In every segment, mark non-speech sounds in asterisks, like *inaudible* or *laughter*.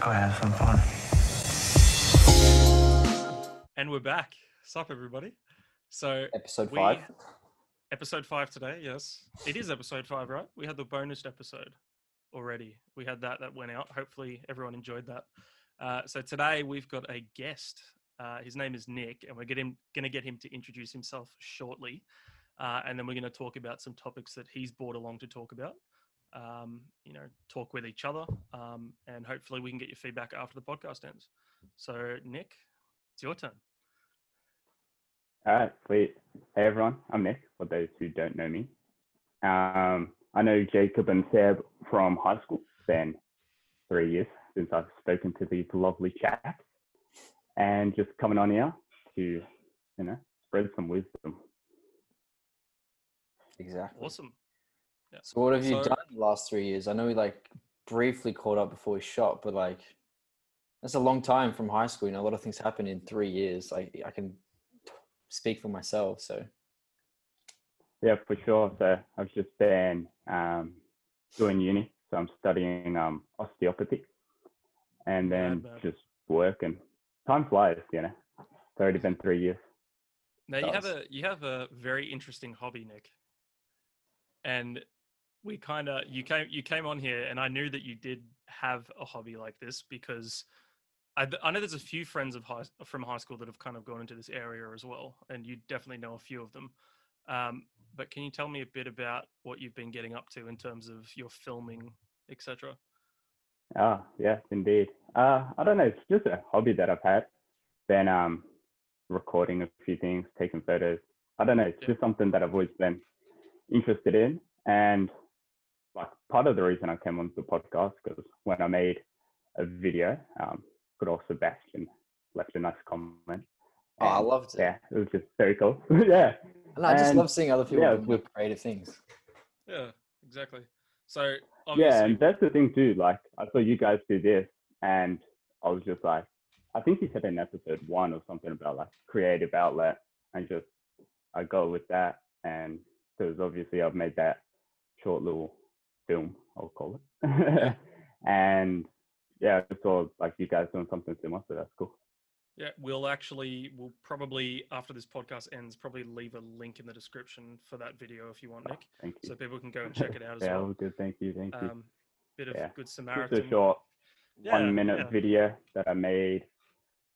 go have some fun. And we're back. Sup, everybody? So, Episode we- five. episode five today, yes. It is episode five, right? We had the bonus episode already. We had that that went out. Hopefully, everyone enjoyed that. Uh, so, today we've got a guest. Uh, his name is Nick, and we're getting, going to get him to introduce himself shortly. Uh, and then we're going to talk about some topics that he's brought along to talk about. Um, you know, talk with each other, um, and hopefully we can get your feedback after the podcast ends. So, Nick, it's your turn. All right, sweet. Hey everyone, I'm Nick. For those who don't know me, um, I know Jacob and Seb from high school. It's been three years since I've spoken to these lovely chaps, and just coming on here to, you know, spread some wisdom. Exactly. Awesome. Yeah. So what have you So- done the last three years? I know we like briefly caught up before we shot, but like that's a long time from high school. You know, a lot of things happen in three years. Like I can speak for myself. So Yeah, for sure. So I've just been um, doing uni, so I'm studying um, osteopathy, and then Mad, just work and time flies. You know, it's already been three years. Now you have a you have a very interesting hobby, Nick. And we kind of you came you came on here, and I knew that you did have a hobby like this because I, I know there's a few friends of high from high school that have kind of gone into this area as well, and you definitely know a few of them. Um, but can you tell me a bit about what you've been getting up to in terms of your filming, etc.? Ah, yes, indeed. Uh, I don't know. It's just a hobby that I've had. Been um, recording a few things, taking photos. I don't know. It's Yeah. just something that I've always been interested in, and part of the reason I came on the podcast because when I made a video, um, good old Sebastian left a nice comment. oh, I loved it. Yeah, it was just very cool. *laughs* yeah, And I just and- love seeing other people yeah, do with creative things. Yeah, exactly. So yeah, and that's the thing too. Like I saw you guys do this, and I was just like, I think you said in episode one or something about like creative outlet, and just I go with that, and because obviously I've made that short little film, I'll call it, *laughs* and yeah, I saw like you guys doing something similar, so that's cool. Yeah, we'll actually, we'll probably, after this podcast ends, probably leave a link in the description for that video if you want, Nick, Thank you. so people can go and check it out *laughs* as yeah, well. all good. Thank you. Thank you. Um, bit of Yeah, good Just Samaritan. a short Yeah, one minute yeah. video that I made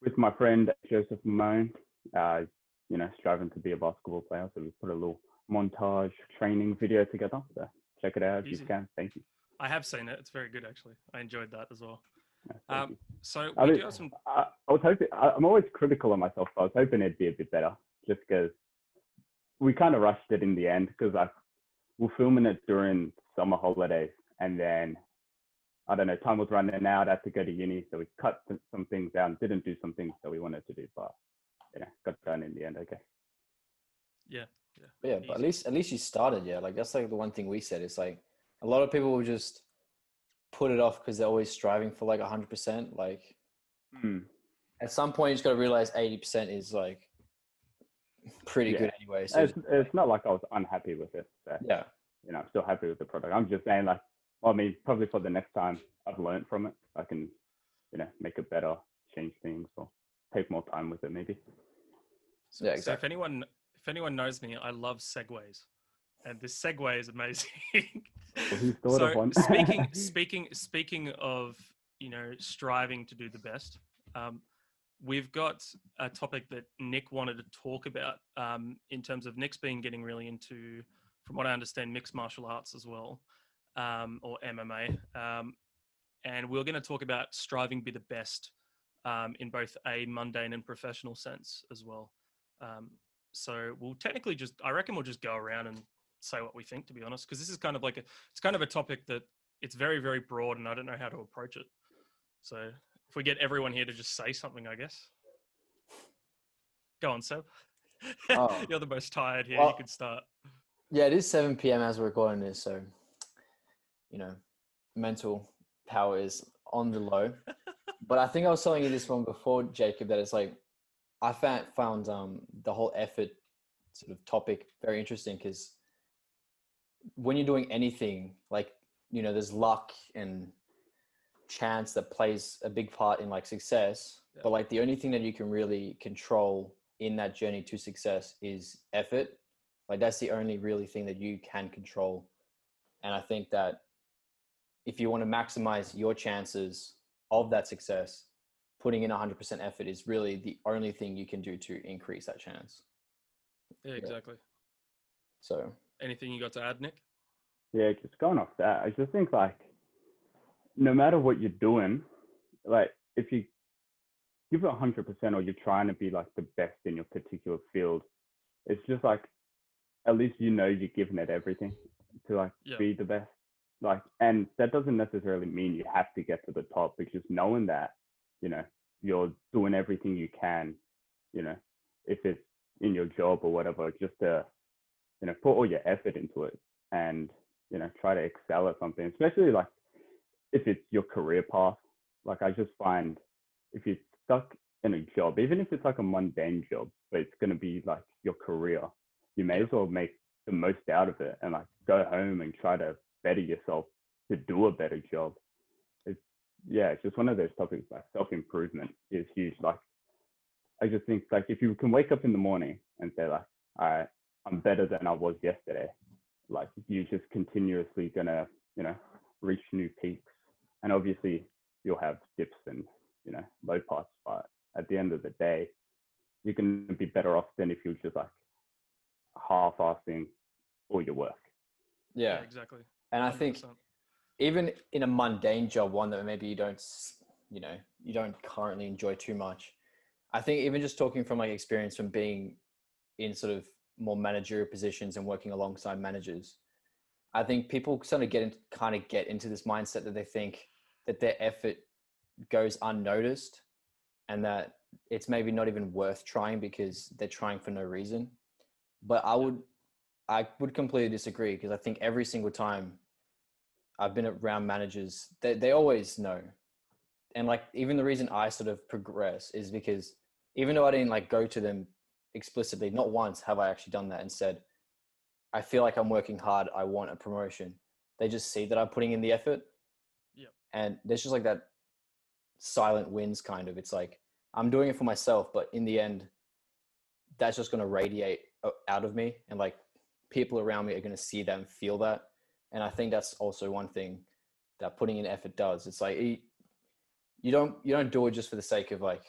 with my friend Joseph Mamone. Uh, you know, striving to be a basketball player. So we put a little montage training video together. So check it out if you can. Thank you. I have seen it. It's very good, actually. I enjoyed that as well. Yeah, Um, so I we mean, do have some. I, I was hoping, I, I'm always critical of myself, but I was hoping it'd be a bit better just because we kind of rushed it in the end because I we're filming it during summer holidays and then I don't know, time was running out. I had to go to uni, so we cut some- some things down, didn't do some things that we wanted to do, but yeah, got done in the end. Okay. Yeah, But yeah, but at least at least you started. Yeah, like that's like the one thing we said. It's like a lot of people will just put it off because they're always striving for like hundred percent. Like Hmm. at some point you just got to realize 80% is like pretty Yeah. good anyway so It's, it's not like I was unhappy with it. So, yeah you know, I'm still happy with the product. I'm just saying, like, well, I mean, probably for the next time I've learned from it, I can, you know, make it better, change things, or take more time with it, maybe. So, Yeah, so if anyone, if anyone knows me, I love segues, and this segue is amazing. Well, *laughs* so speaking, *laughs* speaking, speaking of you know striving to do the best, um, we've got a topic that Nick wanted to talk about um, in terms of Nick's been getting really into, from what I understand, mixed martial arts as well, um, or MMA. Um, and we're going to talk about striving to be the best um, in both a mundane and professional sense as well. Um, so we'll technically just, I reckon we'll just go around and say what we think, to be honest, because this is kind of like a, it's kind of a topic that it's very, very broad, and I don't know how to approach it. So if we get everyone here to just say something, I guess. Go on, Seb. *laughs* Oh. You're the most tired here. Well- you can start. yeah it is 7 p.m as we're recording this so you know mental power is on the low *laughs* but i think i was telling you this one before jacob that it's like i found found um the whole effort sort of topic very interesting because when you're doing anything like you know there's luck and chance that plays a big part in like success Yeah. but like the only thing that you can really control in that journey to success is effort like that's the only really thing that you can control and i think that if you want to maximize your chances of that success putting in 100% effort is really the only thing you can do to increase that chance Yeah, exactly. so Anything you got to add, Nick? Yeah, just going off that, I just think like no matter what you're doing, like if you give it hundred percent or you're trying to be like the best in your particular field, it's just like at least you know you're giving it everything to like Yeah. be the best. Like and that doesn't necessarily mean you have to get to the top, but just knowing that, you know, you're doing everything you can, you know, if it's in your job or whatever, just to, you know, put all your effort into it and you know try to excel at something especially like if it's your career path. Like i just find if you're stuck in a job even if it's like a mundane job but it's going to be like your career you may as well make the most out of it and like go home and try to better yourself to do a better job yeah it's just one of those topics like self-improvement is huge like i just think like if you can wake up in the morning and say like all right i'm better than i was yesterday like you're just continuously gonna you know reach new peaks and obviously you'll have dips and you know low parts but at the end of the day you're gonna be better off than if you're just like half-assing all your work yeah exactly. and i think 100%. Even in a mundane job, one that maybe you don't, you know, you don't currently enjoy too much. I think even just talking from like experience from being in sort of more managerial positions and working alongside managers, I think people sort of get in, kind of get into this mindset that they think that their effort goes unnoticed and that it's maybe not even worth trying because they're trying for no reason. But I would, I would completely disagree because I think every single time I've been around managers, they, they always know. And like even the reason I sort of progress is because even though I didn't like go to them explicitly, not once have I actually done that and said, I feel like I'm working hard, I want a promotion. They just see that I'm putting in the effort. Yep. And there's just like that silent wins kind of. It's like I'm doing it for myself, but in the end, that's just going to radiate out of me and like people around me are going to see that and feel that and i think that's also one thing that putting in effort does. It's like you, you don't you don't do it just for the sake of like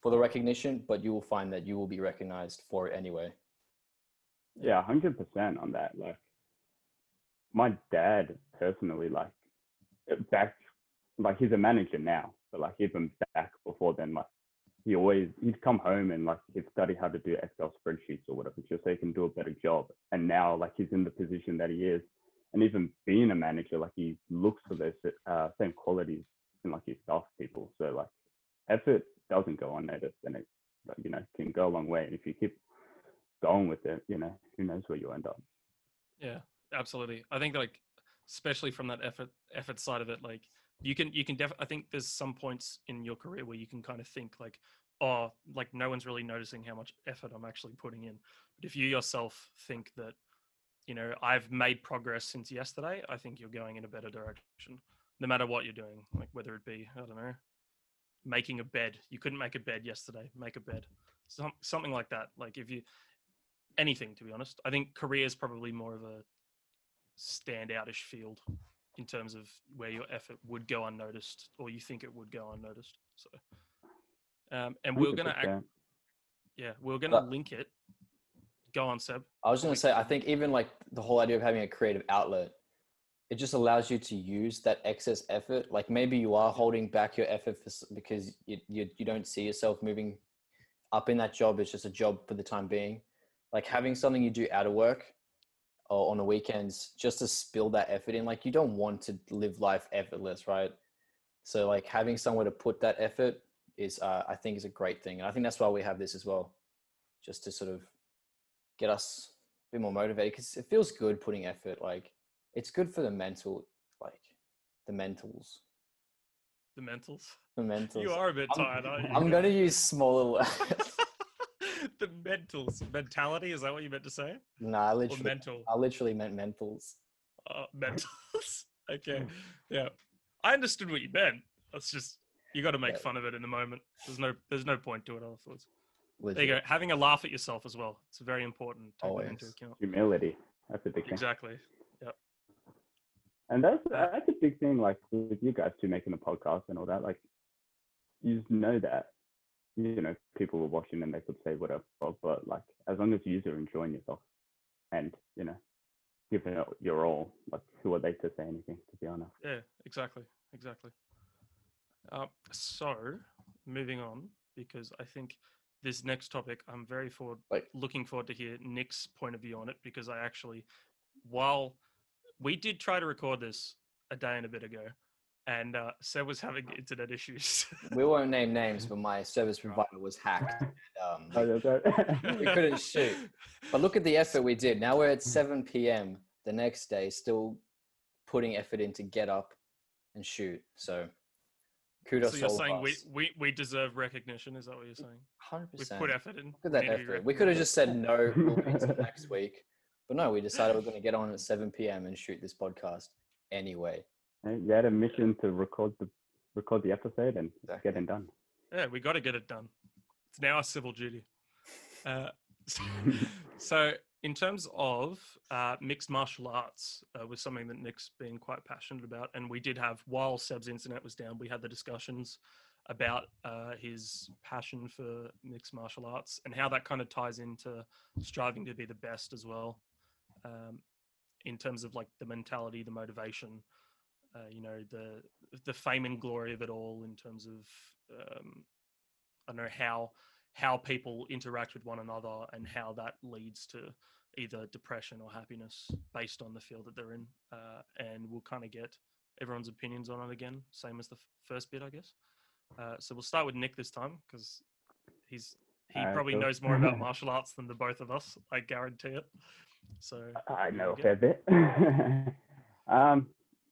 for the recognition but you will find that you will be recognized for it anyway. Yeah 100% on that. Like my dad personally like back like he's a manager now but like even back before then like he always he'd come home and like he'd study how to do excel spreadsheets or whatever just so he can do a better job. And now like he's in the position that he is and even being a manager like he looks for those uh, same qualities in like his staff people so like effort doesn't go unnoticed and it you know can go a long way and if you keep going with it you know who knows where you end up Yeah, absolutely. I think like especially from that effort effort side of it, like you can you can def I think there's some points in your career where you can kind of think like, oh, like no one's really noticing how much effort I'm actually putting in. But if you yourself think that, you know, I've made progress since yesterday, I think you're going in a better direction. No matter what you're doing, like whether it be, I don't know, making a bed. You couldn't make a bed yesterday. Make a bed. Some, something like that. Like if you anything to be honest. I think career is probably more of a standoutish field in terms of where your effort would go unnoticed or you think it would go unnoticed. So um, and we're gonna act, yeah, we're gonna link it. Go on, Seb. i was going to say i think even like the whole idea of having a creative outlet it just allows you to use that excess effort. Like maybe you are holding back your effort for, because you, you, you don't see yourself moving up in that job. It's just a job for the time being. Like having something you do out of work or on the weekends just to spill that effort in like you don't want to live life effortless right? So like having somewhere to put that effort is uh, i think is a great thing. And i think that's why we have this as well just to sort of get us a bit more motivated because it feels good putting effort like it's good for the mental like the mentals The mentals. the mentals You are a bit I'm- tired, aren't you? i'm going to use smaller *laughs* words. the mentals. Mentality, is that what you meant to say? nah I Or literally mental? i literally meant mentals Uh, mentals. *laughs* okay. Yeah. I understood what you meant. That's just you got to make Yeah. fun of it in the moment. There's no there's no point to it afterwards. There you go. Having a laugh at yourself as well. It's very important. Take that into Always. account. Humility. That's a big thing. Exactly. Yep. And that's that's a big thing. Like with you guys two making a podcast and all that. Like you just know that you know people were watching and they could say whatever, but like as long as you are enjoying yourself and you know giving it your all, like who are they to say anything? To be honest. Yeah, exactly, exactly. Uh, so, moving on, because I think this next topic, I'm very forward, Wait. looking forward to hear Nick's point of view on it, because I actually, while we did try to record this a day and a bit ago, and uh, Seb was having internet issues. *laughs* We won't name names, but my service provider was hacked. and, Um, *laughs* that's right. we couldn't shoot. But look at the effort we did. Now we're at 7 p.m. the next day, still putting effort in to get up and shoot. So kudos so you're all saying of we, us. we, we deserve recognition? Is that what you're saying? 100%. We've put effort in. Look at that need effort. We could have just said no, we'll be until next week. But no, we decided we're going to get on at 7 p.m. and shoot this podcast anyway. And you had a mission to record the record the episode and Exactly. get it done. Yeah, we got to get it done. It's now a civil duty. Uh, *laughs* so, so *laughs* in terms of uh, mixed martial arts, uh, was something that Nick's been quite passionate about, and we did have while Seb's internet was down, we had the discussions about uh, his passion for mixed martial arts and how that kind of ties into striving to be the best as well, um, in terms of like the mentality, the motivation, uh, you know, the the fame and glory of it all, in terms of um, I don't know how how people interact with one another and how that leads to either depression or happiness based on the field that they're in. Uh, and we'll kind of get everyone's opinions on it again, same as the f- first bit, I guess. Uh, so we'll start with Nick this time because he's he probably knows more about *laughs* martial arts than the both of us. I guarantee it. So I know a fair bit. *laughs* um,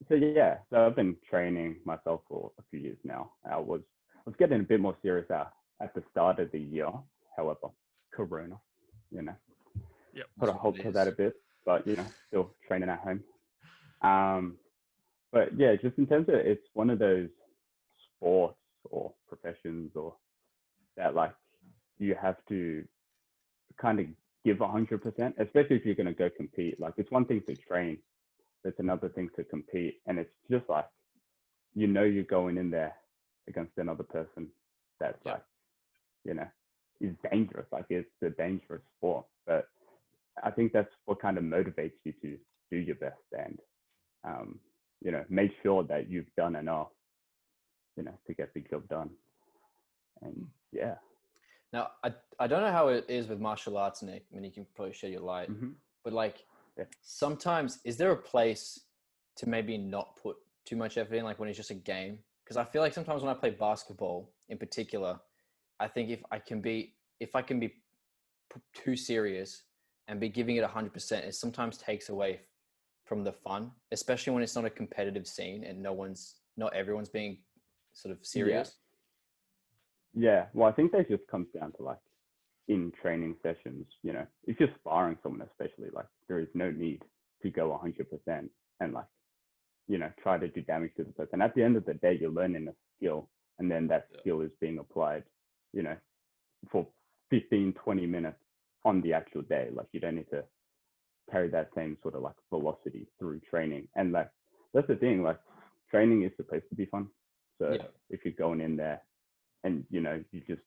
so yeah, so I've been training myself for a few years now. I was I was getting a bit more serious at, at the start of the year. However, Corona, you know, Yep. put a halt to that a bit, but you know, still training at home. Um, but yeah, just in terms of it's one of those sports or professions or that like you have to kind of give a hundred percent, especially if you're gonna go compete. Like it's one thing to train, it's another thing to compete, and it's just like you know you're going in there against another person that's Yeah. like you know is dangerous. Like it's a dangerous sport, but I think that's what kind of motivates you to do your best and um, you know make sure that you've done enough, you know, to get the job done. And yeah, Now, I, I don't know how it is with martial arts, Nick. I mean, you can probably shed your light. mhm. But like, Yeah. sometimes is there a place to maybe not put too much effort in, like when it's just a game? Because I feel like sometimes when I play basketball, in particular, I think if I can be if I can be too serious and be giving it hundred percent, it sometimes takes away from the fun, especially when it's not a competitive scene and no one's not everyone's being sort of serious. Yeah, well, I think that just comes down to like in training sessions, you know, if you're sparring someone, especially, like there is no need to go 100% and like, you know, try to do damage to the person. At the end of the day, you're learning a skill and then that Yeah. skill is being applied, you know, for 15, 20 minutes on the actual day. Like you don't need to carry that same sort of like velocity through training. And like, that's the thing, like training is supposed to be fun. So Yeah. if you're going in there and you know you just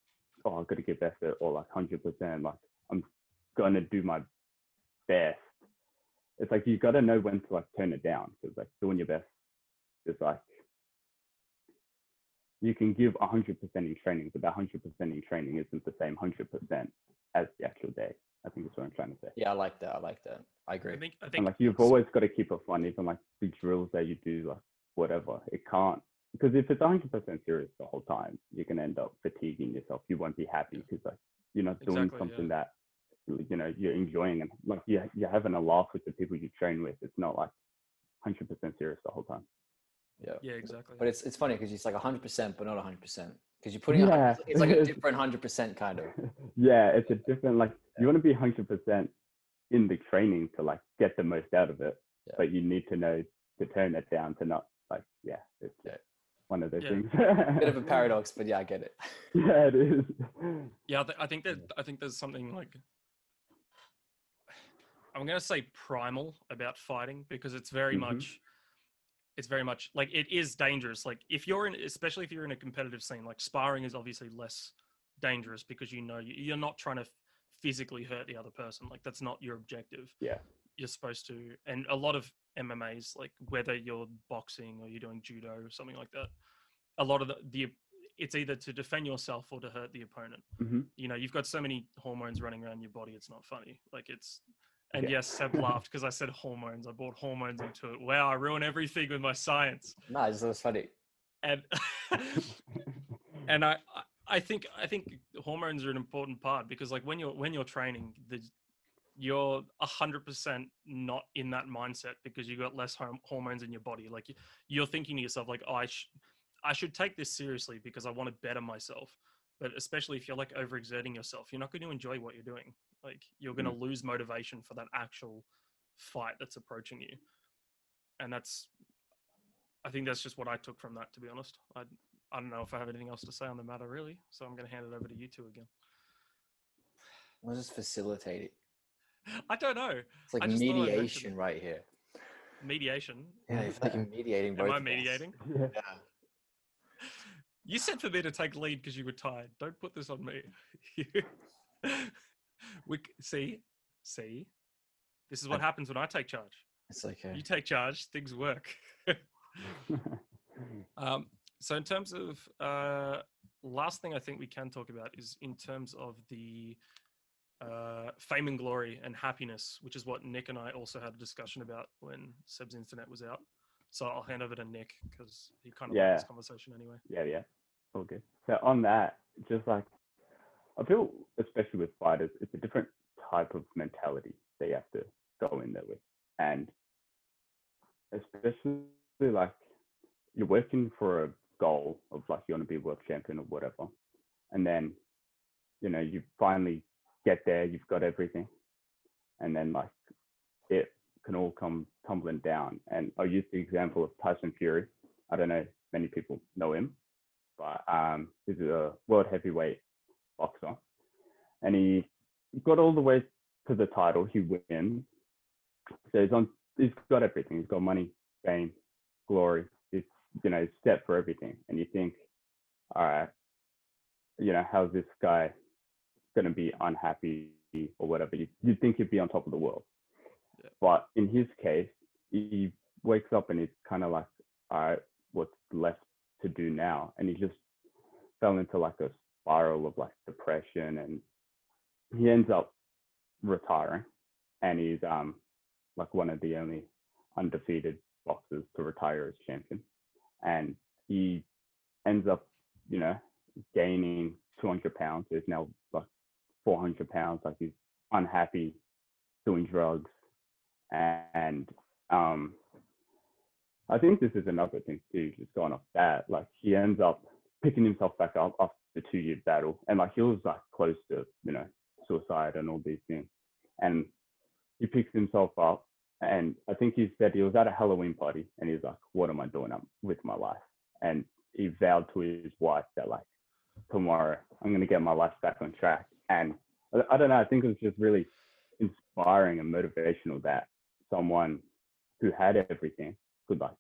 oh I've got to give effort or like hundred percent like I'm gonna do my best. It's like you've got to know when to like turn it down because like doing your best is like you can give hundred percent in training, but that hundred percent in training isn't the same hundred percent as the actual day. I think that's what I'm trying to say. Yeah, I like that. I like that. I agree. I think I think And like you've always got to keep it fun, even like the drills that you do, like whatever. It can't because if it's 100 percent serious the whole time, you're gonna end up fatiguing yourself. You won't be happy because like you're not doing Exactly, yeah. something that you know you're enjoying and like you're you're having a laugh with the people you train with. It's not like 100 percent serious the whole time. Yeah. yeah, exactly. But it's it's funny because it's like hundred percent, but not hundred percent. Because you're putting, a Yeah. it's like a *laughs* different hundred percent kind of. *laughs* yeah, it's a different like you want to be 100 percent in the training to like get the most out of it, Yeah. but you need to know to turn it down to not like yeah, it's Yeah. one of those Yeah. things. Bit of a *laughs* paradox, but yeah, I get it. yeah, it is. Yeah, I, th- I think that I think there's something like I'm gonna say primal about fighting because it's very Mhm. much it's very much like it is dangerous. Like if you're in, especially if you're in a competitive scene, like sparring is obviously less dangerous because you know you- you're not trying to physically hurt the other person. Like that's not your objective. Yeah. You're supposed to, and a lot of MMA's, like whether you're boxing or you're doing judo or something like that, a lot of the, the it's either to defend yourself or to hurt the opponent hmm you know you've got so many hormones running around your body it's not funny like it's and yes seb laughed because i said hormones i brought hormones into it wow i ruin everything with my science No, it's just funny. and *laughs* and I, I think I think hormones are an important part because like when you're when you're training, the you're a hundred percent not in that mindset because you've got less horm- hormones in your body. Like you- you're thinking to yourself like, oh, I sh- I should take this seriously because I want to better myself. But especially if you're like overexerting yourself, you're not going to enjoy what you're doing. Like you're going to mm. lose motivation for that actual fight that's approaching you. And that's, I think that's just what I took from that. To be honest, I I don't know if I have anything else to say on the matter really. So I'm going to hand it over to you two again. We'll just facilitate it. I don't know It's like I just thought I'd mention mediation right here. mediation. Yeah, it's like *laughs* mediating both. Am I mediating? yeah. *laughs* Yeah. You said for me to take lead because you were tired. Don't put this on me. *laughs* we see, see. This is what happens when I take charge. It's okay. You take charge, things work. *laughs* um, so, in terms of uh, last thing, I think we can talk about is in terms of the uh, fame and glory and happiness, which is what Nick and I also had a discussion about when Seb's internet was out. So I'll hand over to Nick because he kind of. Yeah. this conversation anyway. yeah, yeah, all good. So on that, just like I feel, especially with fighters, it's a different type of mentality they have to go in there with, and especially like you're working for a goal of like you want to be world champion or whatever, and then you know you finally get there, you've got everything, and then like it can all come tumbling down. And I'll use the example of Tyson Fury. I don't know many people know him, but um, he's a world heavyweight boxer, and he got all the way to the title. He wins, so he's on. He's got everything. He's got money, fame, glory. He's you know set for everything. And you think, all right, you know how's this guy going to be unhappy or whatever? You you'd think he'd be on top of the world, Yeah. but in his case, he wakes up and he's kind of like, all right, what's left to do now? And he just fell into like a spiral of like depression and he ends up retiring and he's um like one of the only undefeated boxers to retire as champion. And he ends up you know gaining 200 pounds. Is now like 400 pounds. Like he's unhappy doing drugs. And um i think this is another thing too just going off that like he ends up picking himself back up after the two year battle. And like he was like close to you know suicide and all these things. And he picks himself up and i think he said he was at a halloween party and he's like what am i doing with my life? And he vowed to his wife that like tomorrow i'm going to get my life back on track. And I don't know i think it was just really inspiring and motivational that someone who had everything could like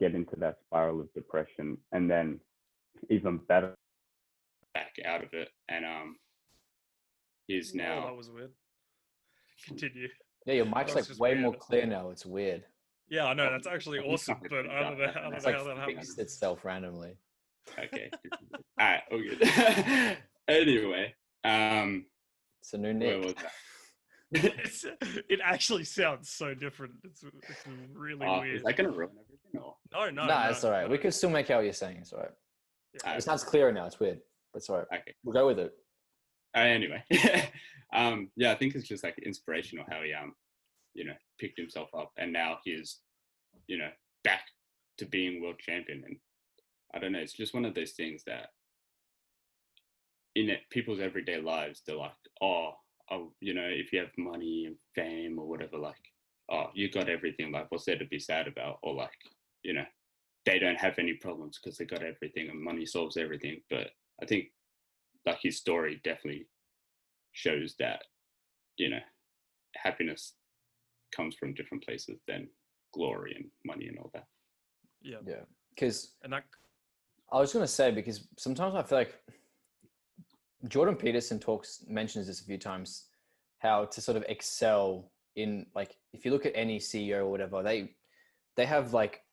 get into that spiral of depression and then even better back out of it and um is Oh, now that was weird. Continue. Yeah, your mic's like just way more clear now. It's weird. Yeah, I know that's actually awesome, but I don't know, that I don't It's know like how that happened. fixed itself randomly. okay all right all good *laughs* anyway um It's a new where Nick. was that *laughs* It's, it actually sounds so different. It's, it's really oh, weird. is that gonna ruin everything or no, no, nah, no, it's all right. We no. can still make out what you're saying. It's all right. Yeah. It sounds clearer now. It's weird, but right. okay We'll go with it. uh, anyway *laughs* um yeah i think it's just like inspirational how he um you know picked himself up and now he's you know back to being world champion and i don't know it's just one of those things that in it, people's everyday lives they're like oh oh you know if you have money and fame or whatever like oh you got everything like what's there to be sad about or like you know they don't have any problems because they got everything and money solves everything. But I think like his story definitely shows that you know happiness comes from different places than glory and money and all that. Yeah. Yeah, because And that I was going to say because sometimes I feel like Jordan Peterson talks mentions this a few times how to sort of excel in like if you look at any CEO or whatever they they have like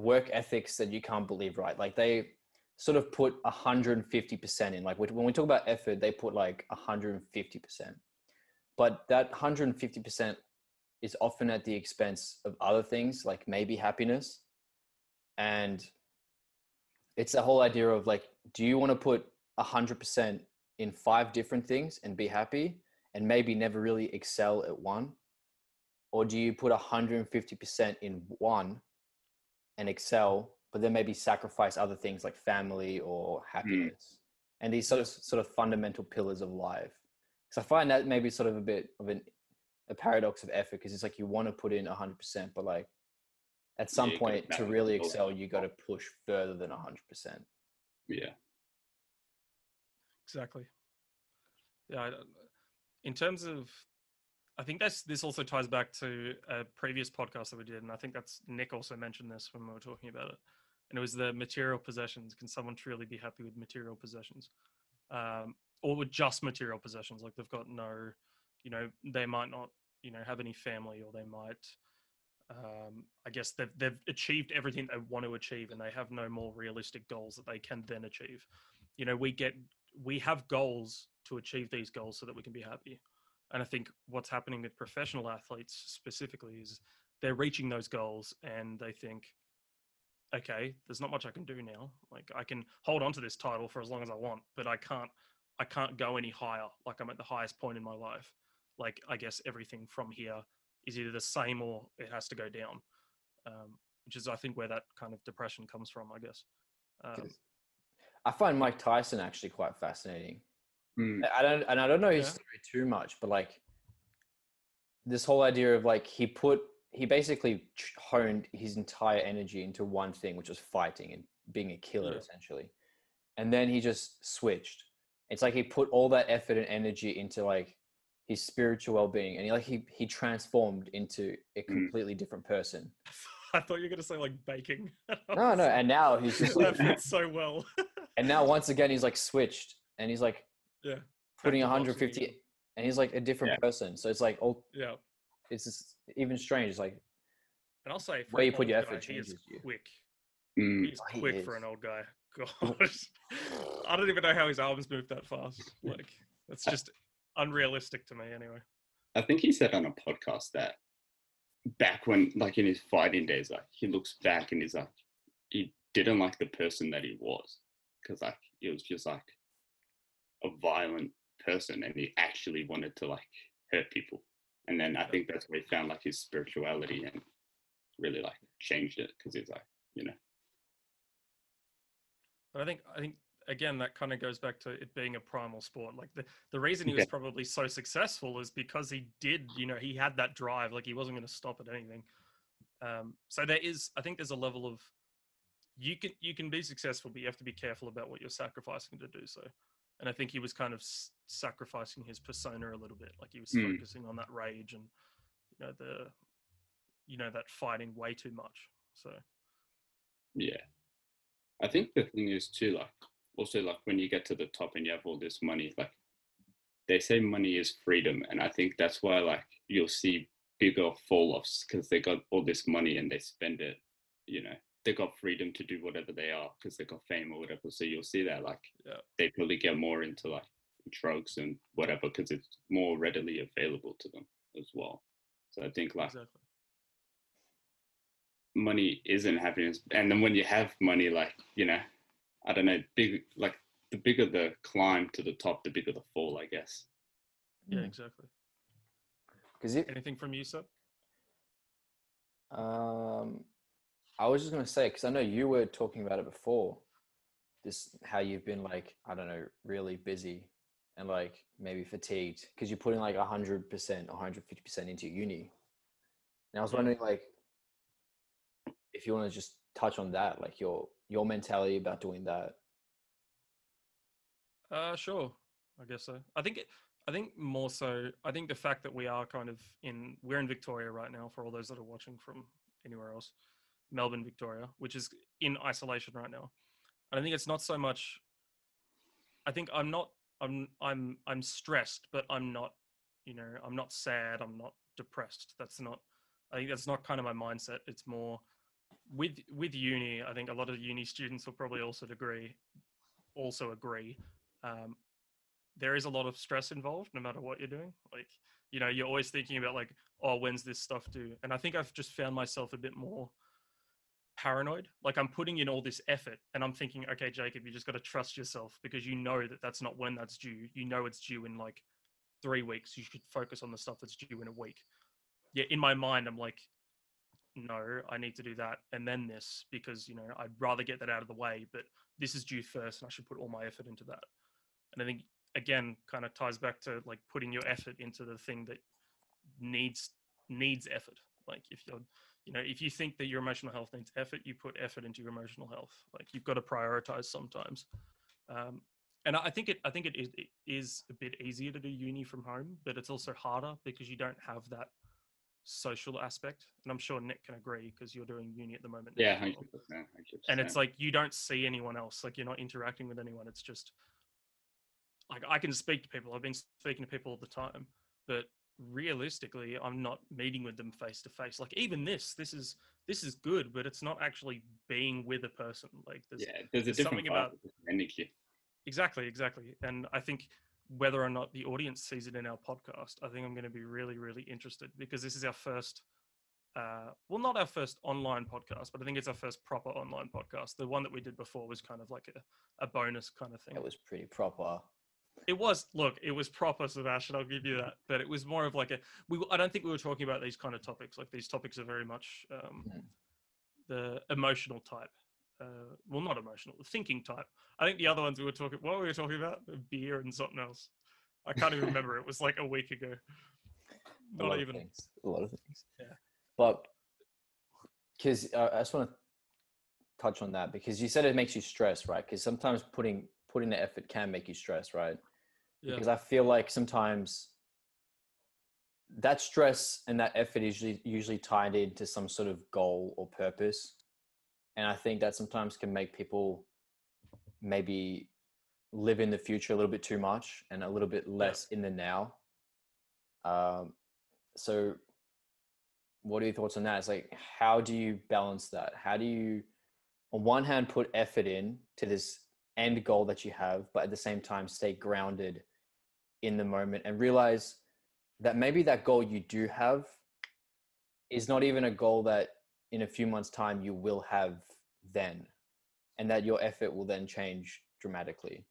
work ethics that you can't believe right? Like they sort of put 150% in. Like when we talk about effort they put like 150% but that 150% is often at the expense of other things like maybe happiness. And it's the whole idea of like do you want to put 100% in five different things and be happy and maybe never really excel at one? Or do you put 150% in one and excel but then maybe sacrifice other things like family or happiness and these sort of sort of fundamental pillars of life because i find that maybe sort of a bit of an, a paradox of effort because it's like you want to put in 100% but like at some Yeah, point to really excel you got to push further than 100% Yeah. Exactly. Yeah. I In terms of, I think that's this also ties back to a previous podcast that we did, and I think that's Nick also mentioned this when we were talking about it, and it was the material possessions. Can someone truly be happy with material possessions, um, or with just material possessions? Like they've got no, you know, they might not, you know, have any family, or they might. Um, I guess they've they've achieved everything they want to achieve, and they have no more realistic goals that they can then achieve you know we get we have goals to achieve these goals so that we can be happy and i think what's happening with professional athletes specifically is they're reaching those goals and they think okay there's not much i can do now. Like i can hold on to this title for as long as i want but i can't i can't go any higher. Like i'm at the highest point in my life. Like i guess everything from here is either the same or it has to go down um, which is i think where that kind of depression comes from i guess. Um, i find mike tyson actually quite fascinating Mm. I don't, and I don't know his Yeah. story too much, but like this whole idea of like he put, he basically honed his entire energy into one thing, which was fighting and being a killer Yeah. essentially. And then he just switched. It's like he put all that effort and energy into like his spiritual well-being, and he like he he transformed into a completely different person. *laughs* I thought you were going to say like baking. *laughs* No, no, and now he's *laughs* just like, so well. and now once again he's like switched, and he's like yeah, putting to boxing 150, and he's like a different Yeah. person. So it's like oh yeah. it's just even strange. It's like And I'll say, Where an you put your old effort guy, he is you. quick. Mm. He's Oh, he quick for an old guy. *laughs* Gosh, I don't even know how his arms move that fast. *laughs* Like that's just unrealistic to me, anyway. I think he said on a podcast that back when, like in his fighting days, like he looks back and he's like, he didn't like the person that he was because like it was just like a violent person and he actually wanted to like hurt people. And then I think that's where he found like his spirituality and really like changed it because he's like, you know, But I think I think again that kind of goes back to it being a primal sport. Like the the reason he was probably so successful is because he did, you know, he had that drive. Like he wasn't going to stop at anything. Um, so there is, I think, there's a level of you can you can be successful, but you have to be careful about what you're sacrificing to do so. And I think he was kind of s- sacrificing his persona a little bit. Like he was Mm. focusing on that rage and you know the you know that fighting way too much. So Yeah. I think the thing is too, like, also like when you get to the top and you have all this money, like they say money is freedom. And I think that's why like you'll see bigger fall offs because they got all this money and they spend it, you know, they got freedom to do whatever they are because they got fame or whatever. So you'll see that like Yeah. they probably get more into like drugs and whatever because it's more readily available to them as well. So I think like exactly. money isn't happiness and then when you have money like you know i don't know big like the bigger the climb to the top the bigger the fall i guess Yeah, Mm. exactly. because it. Anything from you, sir? Um, I was just gonna say because I know you were talking about it before. This how you've been like I don't know really busy and like maybe fatigued because you're putting like hundred percent hundred fifty percent into uni. And I was wondering like, if you want to just touch on that, like your your mentality about doing that. Uh, sure. I guess so. I think it, I think more so. I think the fact that we are kind of in we're in Victoria right now. For all those that are watching from anywhere else, Melbourne, Victoria, which is in isolation right now. And I think it's not so much. I think I'm not. I'm. I'm. I'm stressed, but I'm not. You know, I'm not sad. I'm not depressed. That's not. I think that's not kind of my mindset. It's more with with uni. I think a lot of uni students will probably also agree. Also agree. Um, there is a lot of stress involved no matter what you're doing like you know you're always thinking about like oh when's this stuff due and i think i've just found myself a bit more paranoid like i'm putting in all this effort and i'm thinking okay jacob you just got to trust yourself because you know that that's not when that's due. You know it's due in like three weeks. You should focus on the stuff that's due in a week. Yeah in my mind i'm like no i need to do that and then this because you know i'd rather get that out of the way but this is due first and i should put all my effort into that. And i think again kind of ties back to like putting your effort into the thing that needs needs effort like if you're you know if you think that your emotional health needs effort you put effort into your emotional health. Like you've got to prioritize sometimes. Um, and i think it i think it is, it is a bit easier to do uni from home but it's also harder because you don't have that social aspect. And i'm sure nick can agree because you're doing uni at the moment Yeah, 100%, 100%. and it's like you don't see anyone else. Like you're not interacting with anyone. It's just like i can speak to people. I've been speaking to people all the time but realistically i'm not meeting with them face to face like even this this is this is good but it's not actually being with a person. Like there's yeah, there's a there's something about- energy. exactly exactly. And i think whether or not the audience sees it in our podcast i think i'm going to be really really interested because this is our first uh, well not our first online podcast but i think it's our first proper online podcast. The one that we did before was kind of like a, a bonus kind of thing. It was pretty proper. It was look it was proper sebastian i'll give you that but it was more of like a we i don't think we were talking about these kind of topics like these topics are very much um, Mm. the emotional type uh, well not emotional the thinking type i think the other ones we were talking what were we talking about beer and something else i can't even remember it was like a week ago *laughs* a not of even things. A lot of things. Yeah. But because uh, I just want to touch on that because you said it makes you stress, right? Because sometimes putting putting the effort can make you stress, right? yeah Because I feel like sometimes that stress and that effort is usually usually tied into some sort of goal or purpose, and I think that sometimes can make people maybe live in the future a little bit too much and a little bit less in the now. Um, so what are your thoughts on that? It's like, how do you balance that? How do you, on one hand, put effort in to this end goal that you have, but at the same time, stay grounded in the moment and realize that maybe that goal you do have is not even a goal that in a few months' time you will have then, and that your effort will then change dramatically.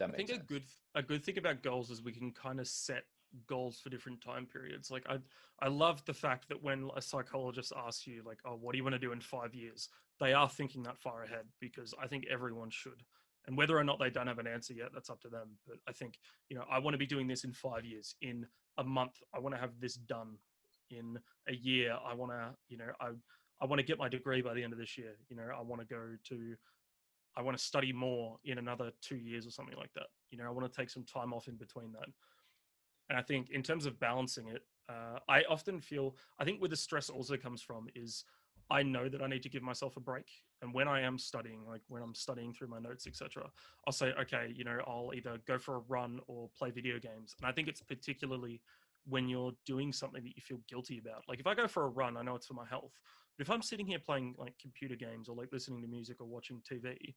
I think sense? a good a good thing about goals is we can kind of set goals for different time periods. Like I I love the fact that when a psychologist asks you like, "Oh, what do you want to do in 5 years?" they are thinking that far ahead because I think everyone should. And whether or not they don't have an answer yet, that's up to them. But I think, you know, I want to be doing this in 5 years. In a month, I want to have this done. In a year, I want to, you know, I I want to get my degree by the end of this year. You know, I want to go to I want to study more in another two years or something like that. You know, I want to take some time off in between that. And I think in terms of balancing it, uh, I often feel, I think where the stress also comes from is I know that I need to give myself a break. And when I am studying, like when I'm studying through my notes, etc., I'll say, okay, you know, I'll either go for a run or play video games. And I think it's particularly when you're doing something that you feel guilty about. Like if I go for a run, I know it's for my health. But if I'm sitting here playing like computer games or like listening to music or watching TV,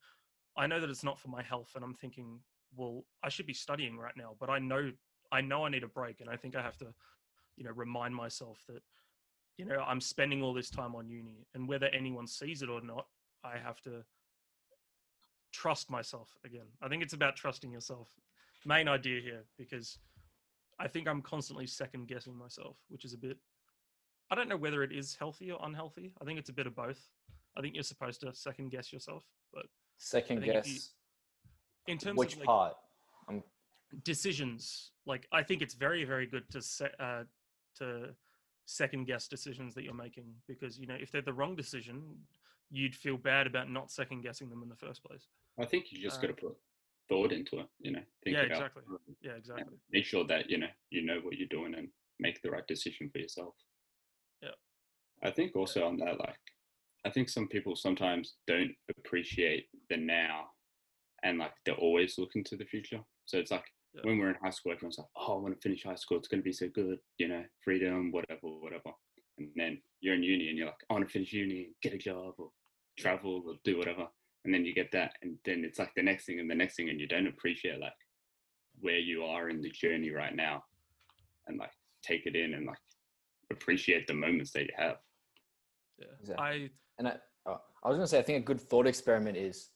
I know that it's not for my health, and I'm thinking, well, I should be studying right now, but I know I know I need a break, and I think I have to, you know, remind myself that, you know, I'm spending all this time on uni, and whether anyone sees it or not, I have to trust myself again. I think it's about trusting yourself. Main idea here because I think I'm constantly second guessing myself, which is a bit I don't know whether it is healthy or unhealthy. I think it's a bit of both. I think you're supposed to second guess yourself, but Second if you- guess in terms which of like part? decisions, like I think it's very very good to set uh, to second guess decisions that you're making because you know if they're the wrong decision you'd feel bad about not second guessing them in the first place I think you just Uh, got to put thought into it. You know, think Yeah, about exactly. it yeah exactly make sure that you know you know what you're doing and make the right decision for yourself. Yeah. I think also on that, like, I think some people sometimes don't appreciate the now, and like they're always looking to the future. So it's like Yeah. when we're in high school, everyone's like, "Oh, I want to finish high school. It's going to be so good, you know, freedom, whatever, whatever." And then you're in uni, and you're like, "I want to finish uni, get a job, or travel, or do whatever." And then you get that, and then it's like the next thing and the next thing, and you don't appreciate like where you are in the journey right now, and like take it in and like appreciate the moments that you have. yeah Exactly. i And I, oh, I was gonna say, I think a good thought experiment is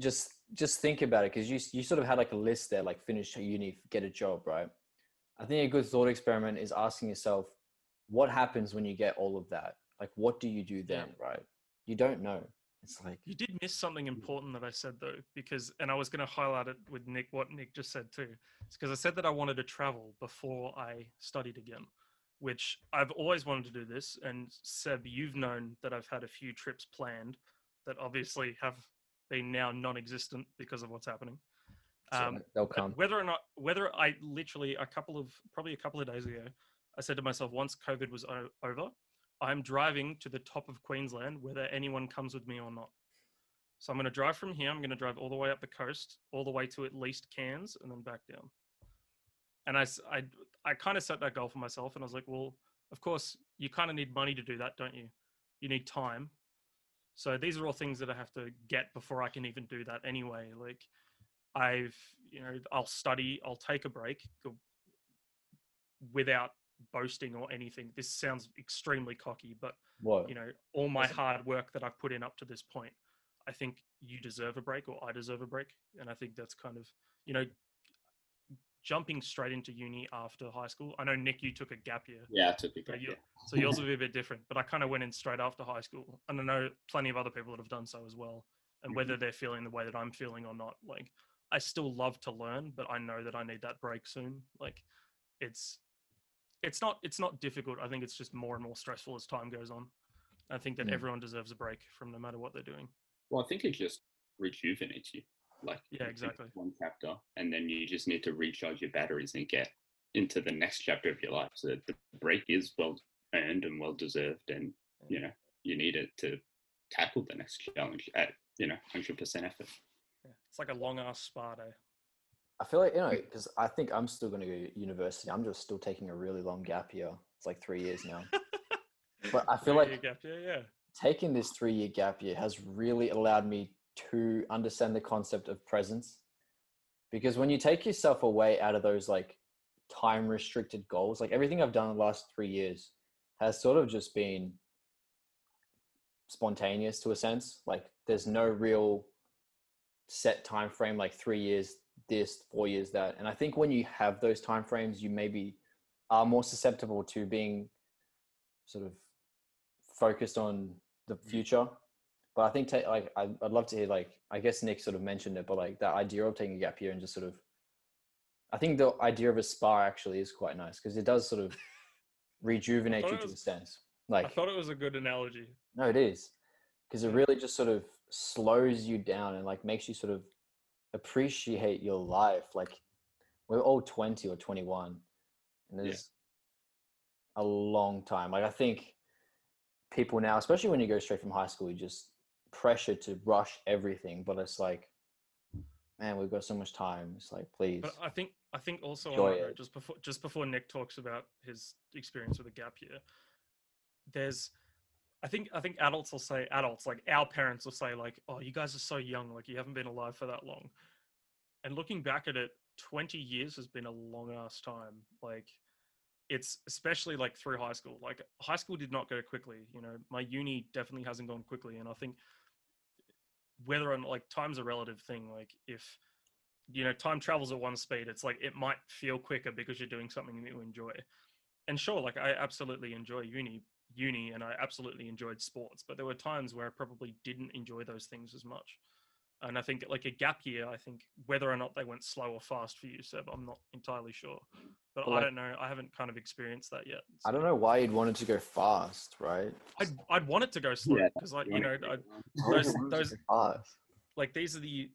just just think about it because you you sort of had like a list there, like finish uni, get a job, right? I think a good thought experiment is asking yourself, what happens when you get all of that? Like, what do you do Yeah. then, right? You don't know. It's like, You did miss something important that I said though, because and I was going to highlight it with Nick what Nick just said too. It's because I said that I wanted to travel before I studied again, which I've always wanted to do this. And Seb, you've known that I've had a few trips planned that obviously have been now non-existent because of what's happening. so Um, they'll come. whether or not whether I literally a couple of probably a couple of days ago, I said to myself once COVID was o- over, I'm driving to the top of Queensland whether anyone comes with me or not. So I'm going to drive from here. I'm going to drive all the way up the coast, all the way to at least Cairns, and then back down. And I, I, I kind of set that goal for myself, and I was like, well, of course you kind of need money to do that, don't you? You need time. So these are all things that I have to get before I can even do that anyway. Like I've, you know, I'll study, I'll take a break without boasting or anything. This sounds extremely cocky, but What? you know, all my hard work that I've put in up to this point, I think you deserve a break or I deserve a break. And I think that's kind of, you know, jumping straight into uni after high school. I know Nick, you took a gap year. Yeah, I took a So, gap year. so yours will be a bit different, but I kind of went in straight after high school, and I know plenty of other people that have done so as well. And whether they're feeling the way that I'm feeling or not, like I still love to learn, but I know that I need that break soon. Like it's it's not it's not difficult. I think it's just more and more stressful as time goes on. I think that Mm. everyone deserves a break from no matter what they're doing. Well, I think it just rejuvenates you. Like Yeah, exactly. One chapter, and then you just need to recharge your batteries and get into the next chapter of your life. So the break is well earned and well deserved, and you know you need it to tackle the next challenge at you know hundred percent effort. Yeah. It's like a long ass spa day. I feel like you know because I think I'm still going to go to university. I'm just still taking a really long gap year. It's like three years now. *laughs* But I feel Three-year like- gap year, yeah. Taking this three year gap year has really allowed me to understand the concept of presence. Because when you take yourself away out of those like time restricted goals, like everything I've done the last three years has sort of just been spontaneous to a sense. Like there's no real set time frame, like three years this, four years that. And I think when you have those time frames, you maybe are more susceptible to being sort of focused on the mm. future. But I think ta- like I- I'd love to hear like I guess Nick sort of mentioned it, but like that idea of taking a gap year and just sort of I think the idea of a spa actually is quite nice because it does sort of *laughs* rejuvenate you it to a was- sense. I Like thought it was a good analogy. no, it is because it really just sort of slows you down and like makes you sort of appreciate your life. Like we're all twenty or twenty one, and Yeah. there's a long time. Like I think people now, especially when you go straight from high school, you just pressure to rush everything. But it's like, man, we've got so much time. It's like, please, But I think I think also just before just before Nick talks about his experience with a gap year, there's I think I think adults will say adults like our parents will say like, oh, you guys are so young, like you haven't been alive for that long. And looking back at it, 20 years has been a long ass time. Like it's especially like through high school. Like high school did not go quickly. You know, my uni definitely hasn't gone quickly. And I think whether or not like time's a relative thing. Like if you know time travels at one speed it's like it might feel quicker because you're doing something that you enjoy and sure like i absolutely enjoy uni uni and i absolutely enjoyed sports but there were times where i probably didn't enjoy those things as much And I think like a gap year, I think whether or not they went slow or fast for you, Seb, I'm not entirely sure. But Well, I like- don't know. I haven't kind of experienced that yet. I don't know why you'd want it to go fast, right? I'd, I'd want it to go slow Yeah, because, like, You you know, I, keep going. Why would Those- you want it to those- fast? like these are the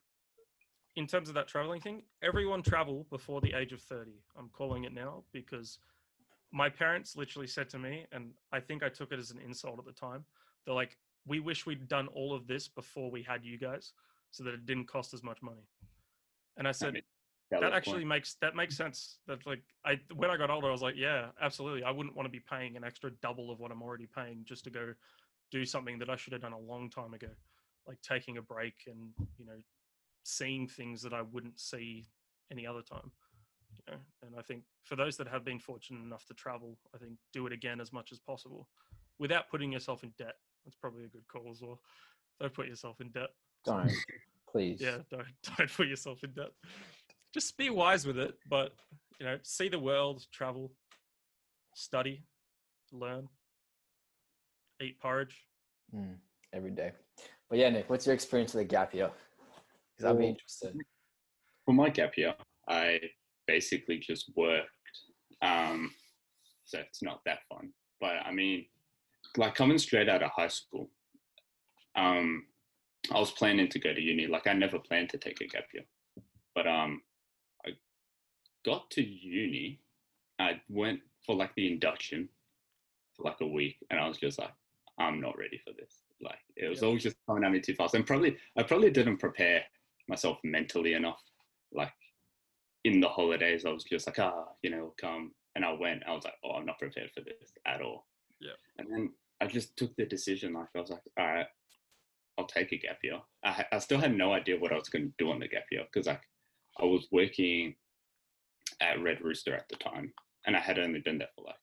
in terms of that traveling thing everyone travel before the age of 30 i'm calling it now because my parents literally said to me and i think i took it as an insult at the time they're like we wish we'd done all of this before we had you guys so that it didn't cost as much money. And i said mean, that valid actually point. makes that makes sense. That like i when i got older i was like yeah absolutely. I wouldn't want to be paying an extra double of what i'm already paying just to go do something that i should have done a long time ago like taking a break and you know seeing things that i wouldn't see any other time. You know and i think for those that have been fortunate enough to travel i think do it again as much as possible without putting yourself in debt. That's probably a good call as well. Don't put yourself in debt Don't, *laughs* please. yeah don't *laughs* don't put yourself in debt just be wise with it but you know see the world travel study learn eat porridge Mm, every day. But yeah, Nick, what's your experience with the gap year? Because I'd be Well, interested. for my gap year, I basically just worked. Um, so it's not that fun. But I mean, like coming straight out of high school, um, I was planning to go to uni. Like I never planned to take a gap year, but um, I got to uni. I went for like the induction for like a week, and I was just like, I'm not ready for this. Like it was Yep. all just coming at me too fast, and probably I probably didn't prepare myself mentally enough. Like in the holidays, I was just like, ah, you know, come. And I went, I was like, oh, I'm not prepared for this at all. Yeah. And then I just took the decision, like, I was like, all right, I'll take a gap year. I, ha- I still had no idea what I was going to do on the gap year because, like, I was working at Red Rooster at the time and I had only been there for like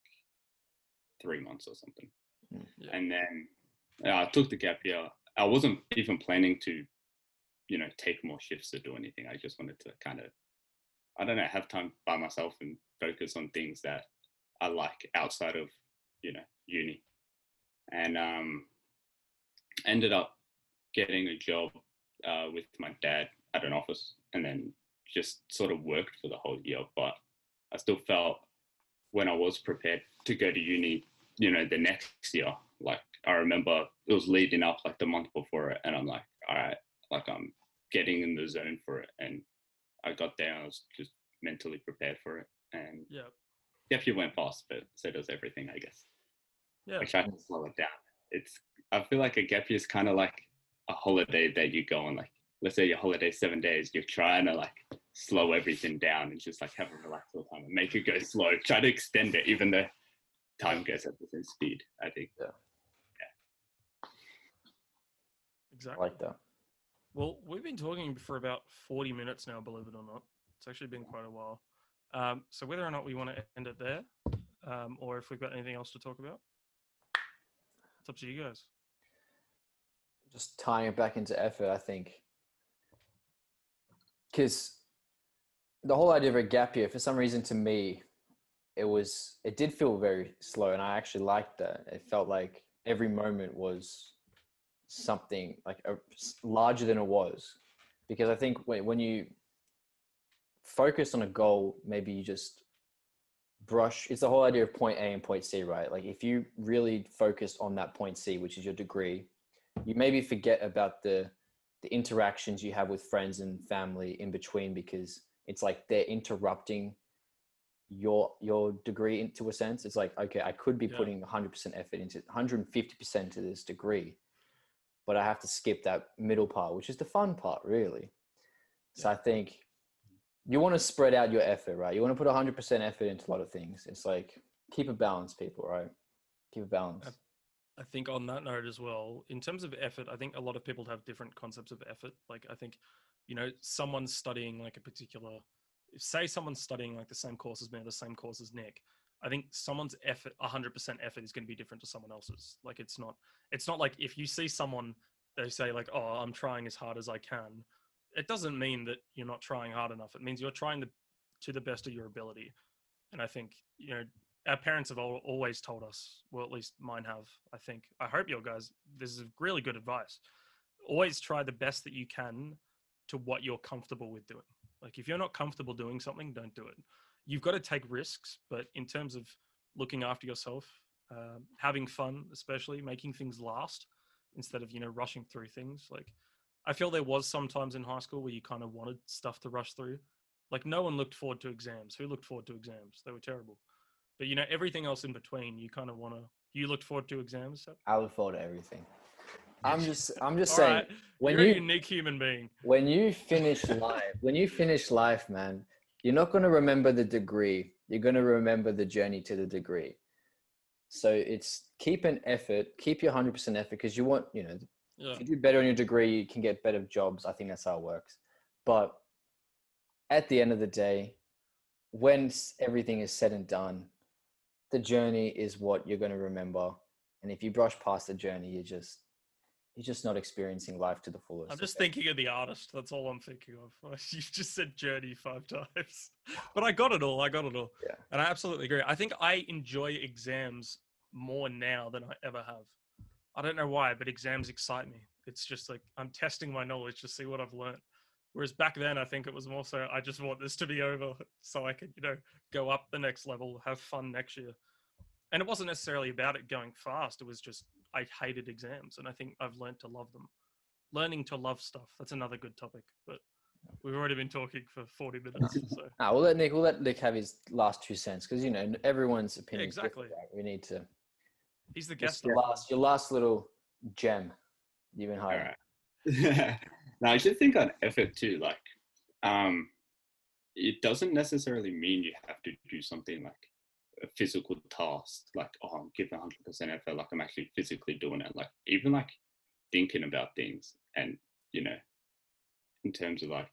three months or something. Mm. Yeah. And then uh, I took the gap year. I wasn't even planning to, you know, take more shifts or do anything. I just wanted to kind of, I don't know, have time by myself and focus on things that I like outside of, you know, uni. And um, ended up getting a job uh, with my dad at an office and then just sort of worked for the whole year. But I still felt when I was prepared to go to uni, you know, the next year, like I remember it was leading up like the month before it, and I'm like, all right, like I'm getting in the zone for it. And I got there, and I was just mentally prepared for it. And yeah yeah, you went fast, but so does everything, I guess. yeah I try to slow it down. It's I feel like a gap year is kind of like a holiday that you go on. Like, let's say your holiday seven days, you're trying to like slow everything down and just like have a relaxed all time and make it go slow. Try to extend it, even though time goes at the same speed. I think. Yeah, exactly like that. Well, we've been talking for about 40 minutes now, believe it or not. It's actually been quite a while. Um, so, whether or not we want to end it there, um, or if we've got anything else to talk about, it's up to you guys. Just tying it back into effort, I think. Because the whole idea of a gap year, for some reason, to me, it was it did feel very slow, and I actually liked that. It felt like every moment was something like a, larger than it was, because I think when when you focus on a goal, maybe you just brush. It's the whole idea of point A and point C, right? Like if you really focus on that point C, which is your degree, you maybe forget about the the interactions you have with friends and family in between because it's like they're interrupting your your degree into a sense. It's like okay i could be Yeah. putting 100% effort into 150% to this degree but i have to skip that middle part which is the fun part really. So i think you want to spread out your effort right? You want to put 100% effort into a lot of things. It's like keep a balance people right? Keep a balance I think on that note as well, in terms of effort, I think a lot of people have different concepts of effort. Like I think, you know, someone's studying like a particular, say someone's studying like the same course as me or the same course as Nick. I think someone's effort, 100% effort is going to be different to someone else's. Like it's not, it's not like if you see someone, they say like, oh, I'm trying as hard as I can. It doesn't mean that you're not trying hard enough. It means you're trying the, to the best of your ability. And I think, you know, our parents have al- always told us, well, at least mine have, I think. I hope your guys, this is really good advice. Always try the best that you can to what you're comfortable with doing. Like if you're not comfortable doing something, don't do it. You've got to take risks, but in terms of looking after yourself, um, having fun, especially making things last instead of you know rushing through things. Like I feel there was sometimes in high school where you kind of wanted stuff to rush through. Like no one looked forward to exams. Who looked forward to exams? They were terrible. But you know everything else in between, you kind of want to. You looked forward to exams. Seb? I look forward to everything. I'm just I'm just saying right, when You're you a unique human being. when you finish life, when you finish life, man, you're not going to remember the degree. You're going to remember the journey to the degree. So it's keep an effort, keep your 100% effort because you want, you know, Yeah. if you do better on your degree, you can get better jobs. I think that's how it works. But at the end of the day, when everything is said and done, the journey is what you're going to remember. And if you brush past the journey, you're just you're just not experiencing life to the fullest. I'm just thinking of the artist. That's all I'm thinking of. *laughs* You've just said journey five times, *laughs* but I got it all. I got it all. Yeah. And I absolutely agree. I think I enjoy exams more now than I ever have. I don't know why, but exams excite me. It's just like I'm testing my knowledge to see what I've learned. Whereas back then, I think it was more so I just want this to be over so I can, you know, go up the next level, have fun next year. And it wasn't necessarily about it going fast. It was just I hated exams, and I think I've learned to love them learning to love stuff. That's another good topic, but we've already been talking for 40 minutes. *laughs* So Ah, we'll let Nick. We'll let Nick have his last two cents because you know everyone's opinion. exactly. We need to. he's the guest. your last, your last little gem. You've been All hiding. right. *laughs* now I should think on effort too. Like, um, it doesn't necessarily mean you have to do something like a physical task. Like, oh, I'm giving 100% effort. Like, I'm actually physically doing it. Like, even like thinking about things and you know, in terms of like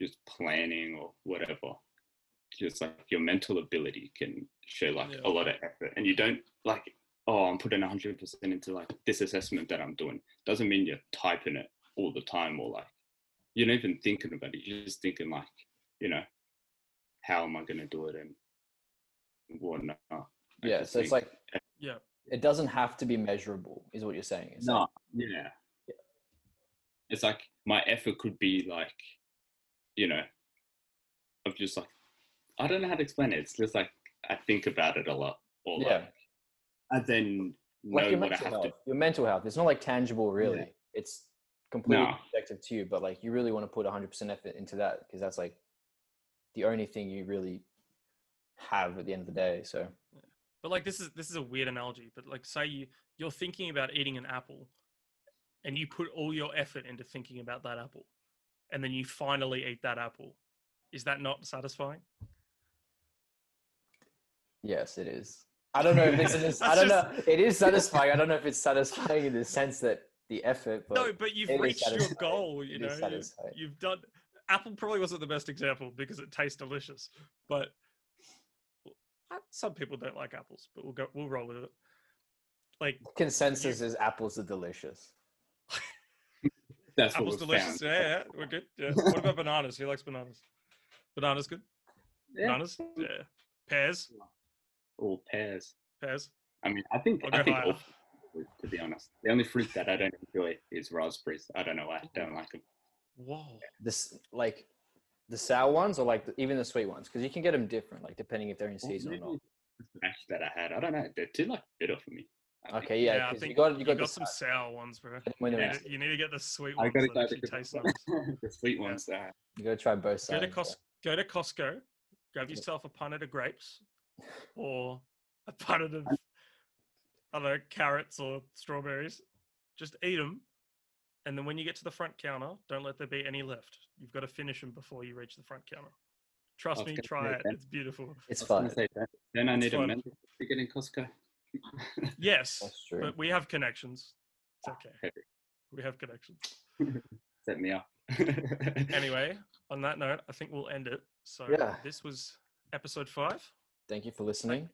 just planning or whatever. Just like your mental ability can show like Yeah. a lot of effort, and you don't like oh, I'm putting 100% into like this assessment that I'm doing. Doesn't mean you're typing it all the time or like you're not even thinking about it. You're just thinking like, you know, how am I going to do it and whatnot. I Yeah. just So it's think- like Yeah. it doesn't have to be measurable, is what you're saying. It's no, like- yeah. Yeah. It's like my effort could be like, you know, of just like, I don't know how to explain it. It's just like I think about it a lot, or Yeah. like, and then like know your what I mental have health. to. Your mental health. It's not like tangible, really. It's completely No. subjective to you, but like you really want to put 100% effort into that because that's like the only thing you really have at the end of the day. So But like this is this is a weird analogy, but like say you you're thinking about eating an apple and you put all your effort into thinking about that apple and then you finally eat that apple. Is that not satisfying? yes, it is. I don't know if it's. *laughs* I don't know. It is satisfying. I don't know if it's satisfying in the sense that the effort. But no, but you've it is reached your goal, you know. you- satisfying. You've done Apple probably wasn't the best example because it tastes delicious, but some people don't like apples, but we'll go we'll roll with it. Like consensus is apples are delicious. *laughs* That's apples what delicious. found. Yeah, yeah, we're good. Yeah. What about bananas? Who likes bananas? Bananas good? Yeah. Bananas? Yeah. Pears? All pears. Pears. I mean, I think I'll I think higher. all fruit, to be honest. The only fruit that I don't enjoy is raspberries. I don't know why I don't like them. Whoa. This like the sour ones or like the, even the sweet ones because you can get them different, like depending if they're in season or not. Actually, that I had, I don't know. They're too like bitter for me. I think. Okay, yeah, I 'cause think you got you got, the some sour- sour ones, bro. when You they're need, in to, you need to get the sweet ones. I ones gotta that go actually to taste the, nice. *laughs* the sweet ones. Uh, You gotta try both sides. Go to, Cos- go to Costco, grab yourself a punnet of grapes or a punnet of, *laughs* I don't know, carrots or strawberries. Just eat them. And then when you get to the front counter, don't let there be any left. You've got to finish them before you reach the front counter. Trust me, try it. that. It's beautiful. It's I fun. say. Then I It's need a fun. mental to get in Costco. Yes, *laughs* That's true. but we have connections. It's ah, okay. Okay. We have connections. *laughs* Set me up. *laughs* Anyway, on that note, I think we'll end it. So Yeah. this was episode five. Thank you for listening.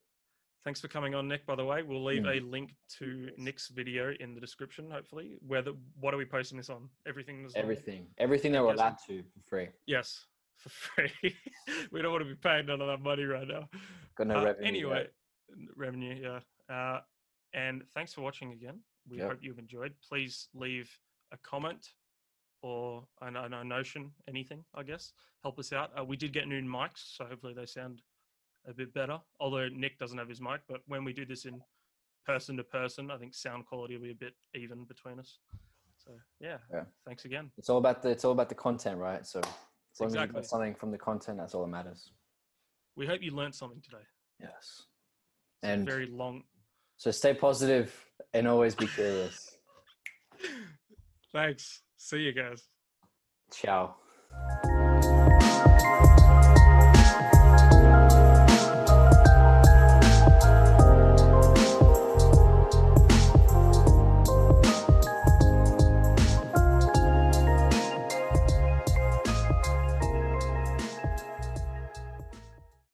Thanks for coming on, Nick. By the way, we'll leave Mm. a link to Nick's video in the description. Hopefully, where the what are we posting this on? Everything. is on- Everything, everything that we're allowed to for free. Yes, for free. *laughs* we don't want to be paying none of that money right now. Got no Uh, revenue. anyway, n- revenue, yeah. Uh, and thanks for watching again. We Yep. hope you've enjoyed. Please leave a comment or I know Notion, anything, I guess, help us out. Uh, we did get new mics, so hopefully they sound a bit better. Although Nick doesn't have his mic, but when we do this in person to person, I think sound quality will be a bit even between us. So yeah, Yeah. thanks again. It's all about the it's all about the content, right? So as long as you Exactly. got something from the content, that's all that matters. We hope you learned something today. Yes. It's And very long. so stay positive and always be curious. *laughs* Thanks. See you guys. Ciao.